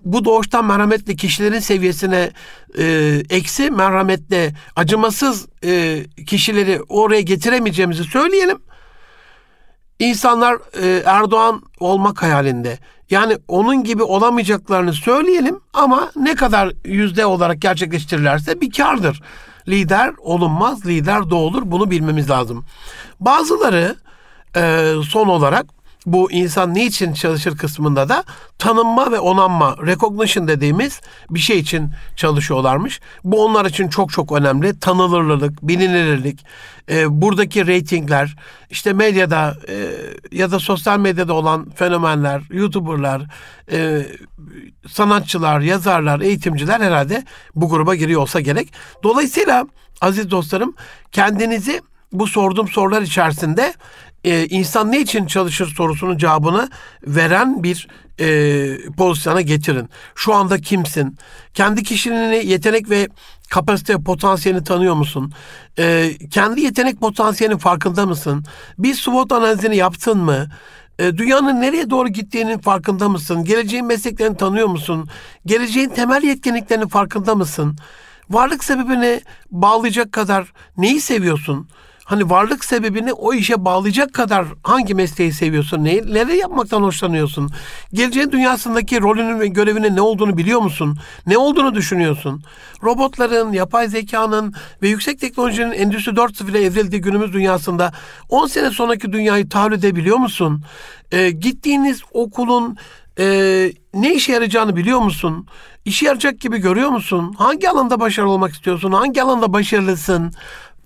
bu doğuştan merhametli kişilerin seviyesine e, eksi merhametli, acımasız e, kişileri oraya getiremeyeceğimizi söyleyelim. İnsanlar e, Erdoğan olmak hayalinde, Yani onun gibi olamayacaklarını söyleyelim ama ne kadar yüzde olarak gerçekleştirirlerse bir kardır. Lider olunmaz, lider doğulur. Bunu bilmemiz lazım. Bazıları e, son olarak bu insan niçin çalışır kısmında da tanınma ve onanma, recognition dediğimiz bir şey için çalışıyorlarmış. Bu onlar için çok çok önemli. Tanınırlık, bilinirlik, e, buradaki reytingler, işte medyada e, ya da sosyal medyada olan fenomenler, youtuberlar, e, sanatçılar, yazarlar, eğitimciler herhalde bu gruba giriyor olsa gerek. Dolayısıyla aziz dostlarım kendinizi bu sorduğum sorular içerisinde e, insan ne için çalışır sorusunun cevabını veren bir e, pozisyona getirin. Şu anda kimsin? Kendi kişiliğini, yetenek ve kapasite, potansiyelini tanıyor musun? E, kendi yetenek potansiyelinin farkında mısın? Bir SWOT analizini yaptın mı? E, dünyanın nereye doğru gittiğinin farkında mısın? Geleceğin mesleklerini tanıyor musun? Geleceğin temel yetkinliklerinin farkında mısın? Varlık sebebini bağlayacak kadar neyi seviyorsun? Hani varlık sebebini o işe bağlayacak kadar hangi mesleği seviyorsun, neleri yapmaktan hoşlanıyorsun? Geleceğin dünyasındaki rolünün ve görevinin ne olduğunu biliyor musun? Ne olduğunu düşünüyorsun? Robotların, yapay zekanın ve yüksek teknolojinin Endüstri 4.0'e evrildiği günümüz dünyasında 10 sene sonraki dünyayı tahayyül edebiliyor musun? Ee, gittiğiniz okulun e, ne işe yarayacağını biliyor musun? İşe yarayacak gibi görüyor musun? Hangi alanda başarılı olmak istiyorsun? Hangi alanda başarılısın?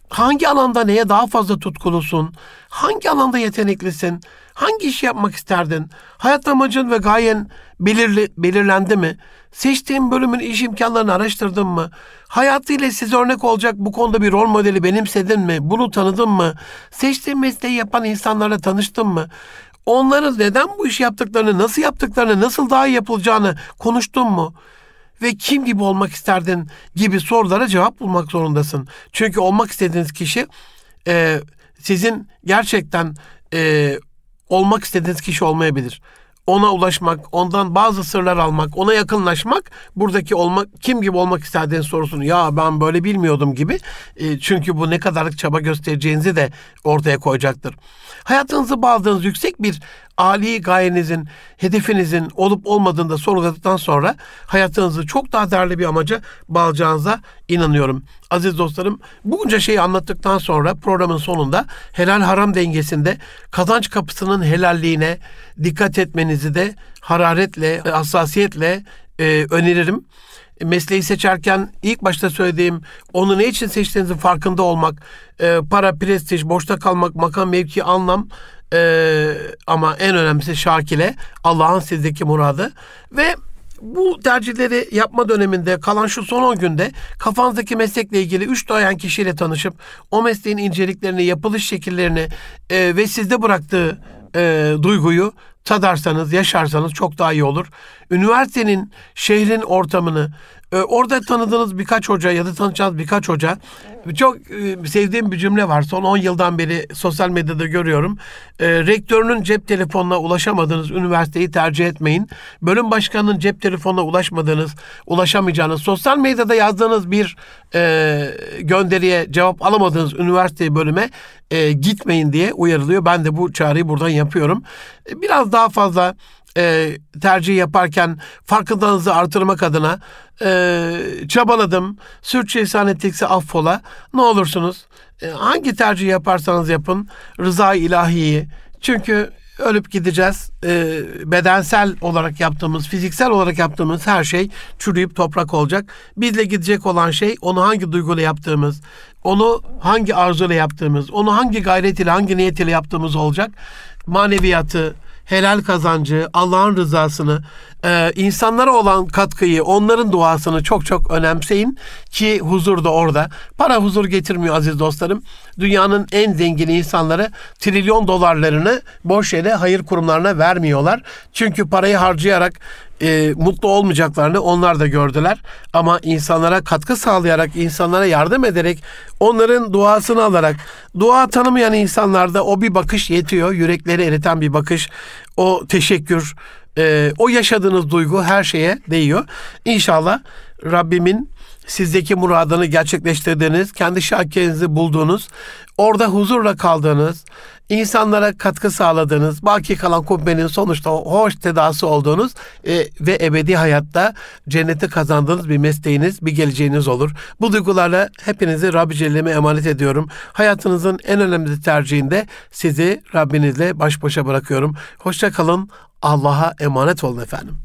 Hangi alanda neye daha fazla tutkulusun? Hangi alanda yeteneklisin? Hangi işi yapmak isterdin? Hayat amacın ve gayen belirli, belirlendi mi? Seçtiğin bölümün iş imkanlarını araştırdın mı? Hayatıyla size örnek olacak bu konuda bir rol modeli benimsedin mi? Bunu tanıdın mı? Seçtiğin mesleği yapan insanlarla tanıştın mı? Onların neden bu işi yaptıklarını, nasıl yaptıklarını, nasıl daha iyi yapılacağını konuştun mu? Ve kim gibi olmak isterdin gibi sorulara cevap bulmak zorundasın. Çünkü olmak istediğiniz kişi e, sizin gerçekten e, olmak istediğiniz kişi olmayabilir. Ona ulaşmak, ondan bazı sırlar almak, ona yakınlaşmak buradaki olmak kim gibi olmak istediğiniz sorusunu ya ben böyle bilmiyordum gibi. E, çünkü bu ne kadarlık çaba göstereceğinizi de ortaya koyacaktır. Hayatınızı bağladığınız yüksek bir Ali gayenizin, hedefinizin olup olmadığını da sorguladıktan sonra hayatınızı çok daha değerli bir amaca bağlayacağınıza inanıyorum. Aziz dostlarım, bunca şeyi anlattıktan sonra programın sonunda helal haram dengesinde kazanç kapısının helalliğine dikkat etmenizi de hararetle, hassasiyetle e, öneririm mesleği seçerken ilk başta söylediğim onu ne için seçtiğinizin farkında olmak, e, para, prestij, boşta kalmak, makam, mevki, anlam ee, ama en önemlisi şakile Allah'ın sizdeki muradı. Ve bu tercihleri yapma döneminde kalan şu son 10 günde kafanızdaki meslekle ilgili 3 dayan kişiyle tanışıp o mesleğin inceliklerini, yapılış şekillerini e, ve sizde bıraktığı e, duyguyu tadarsanız, yaşarsanız çok daha iyi olur. Üniversitenin, şehrin ortamını, e, orada tanıdığınız birkaç hoca ya da tanışacağınız birkaç hoca çok e, sevdiğim bir cümle var. Son 10 yıldan beri sosyal medyada görüyorum. E, rektörünün cep telefonuna ulaşamadığınız üniversiteyi tercih etmeyin. Bölüm başkanının cep telefonuna ulaşmadığınız, ulaşamayacağınız, sosyal medyada yazdığınız bir e, gönderiye cevap alamadığınız üniversite bölüme e, gitmeyin diye uyarılıyor. Ben de bu çağrıyı buradan yapıyorum. Biraz daha fazla e, tercih yaparken farkındalığınızı artırmak adına e, çabaladım. Sürçülisan ettikse affola. Ne olursunuz e, hangi tercih yaparsanız yapın rıza ilahiyi. Çünkü ölüp gideceğiz. E, bedensel olarak yaptığımız, fiziksel olarak yaptığımız her şey çürüyüp toprak olacak. Bizle gidecek olan şey onu hangi duyguyla yaptığımız, onu hangi arzuyla yaptığımız, onu hangi gayret ile, hangi niyet ile yaptığımız olacak. Maneviyatı, helal kazancı, Allah'ın rızasını, e, insanlara olan katkıyı, onların duasını çok çok önemseyin ki huzur da orada. Para huzur getirmiyor aziz dostlarım. Dünyanın en zengin insanları trilyon dolarlarını boş yere hayır kurumlarına vermiyorlar. Çünkü parayı harcayarak e, mutlu olmayacaklarını onlar da gördüler. Ama insanlara katkı sağlayarak, insanlara yardım ederek, onların duasını alarak, dua tanımayan insanlarda o bir bakış yetiyor. Yürekleri eriten bir bakış, o teşekkür, e, o yaşadığınız duygu her şeye değiyor. İnşallah Rabbimin sizdeki muradını gerçekleştirdiğiniz, kendi şakirinizi bulduğunuz, orada huzurla kaldığınız, insanlara katkı sağladığınız, baki kalan kubbenin sonuçta hoş tedası olduğunuz e, ve ebedi hayatta cenneti kazandığınız bir mesleğiniz, bir geleceğiniz olur. Bu duygularla hepinizi Rabbi Celle'me emanet ediyorum. Hayatınızın en önemli tercihinde sizi Rabbinizle baş başa bırakıyorum. Hoşça kalın. Allah'a emanet olun efendim.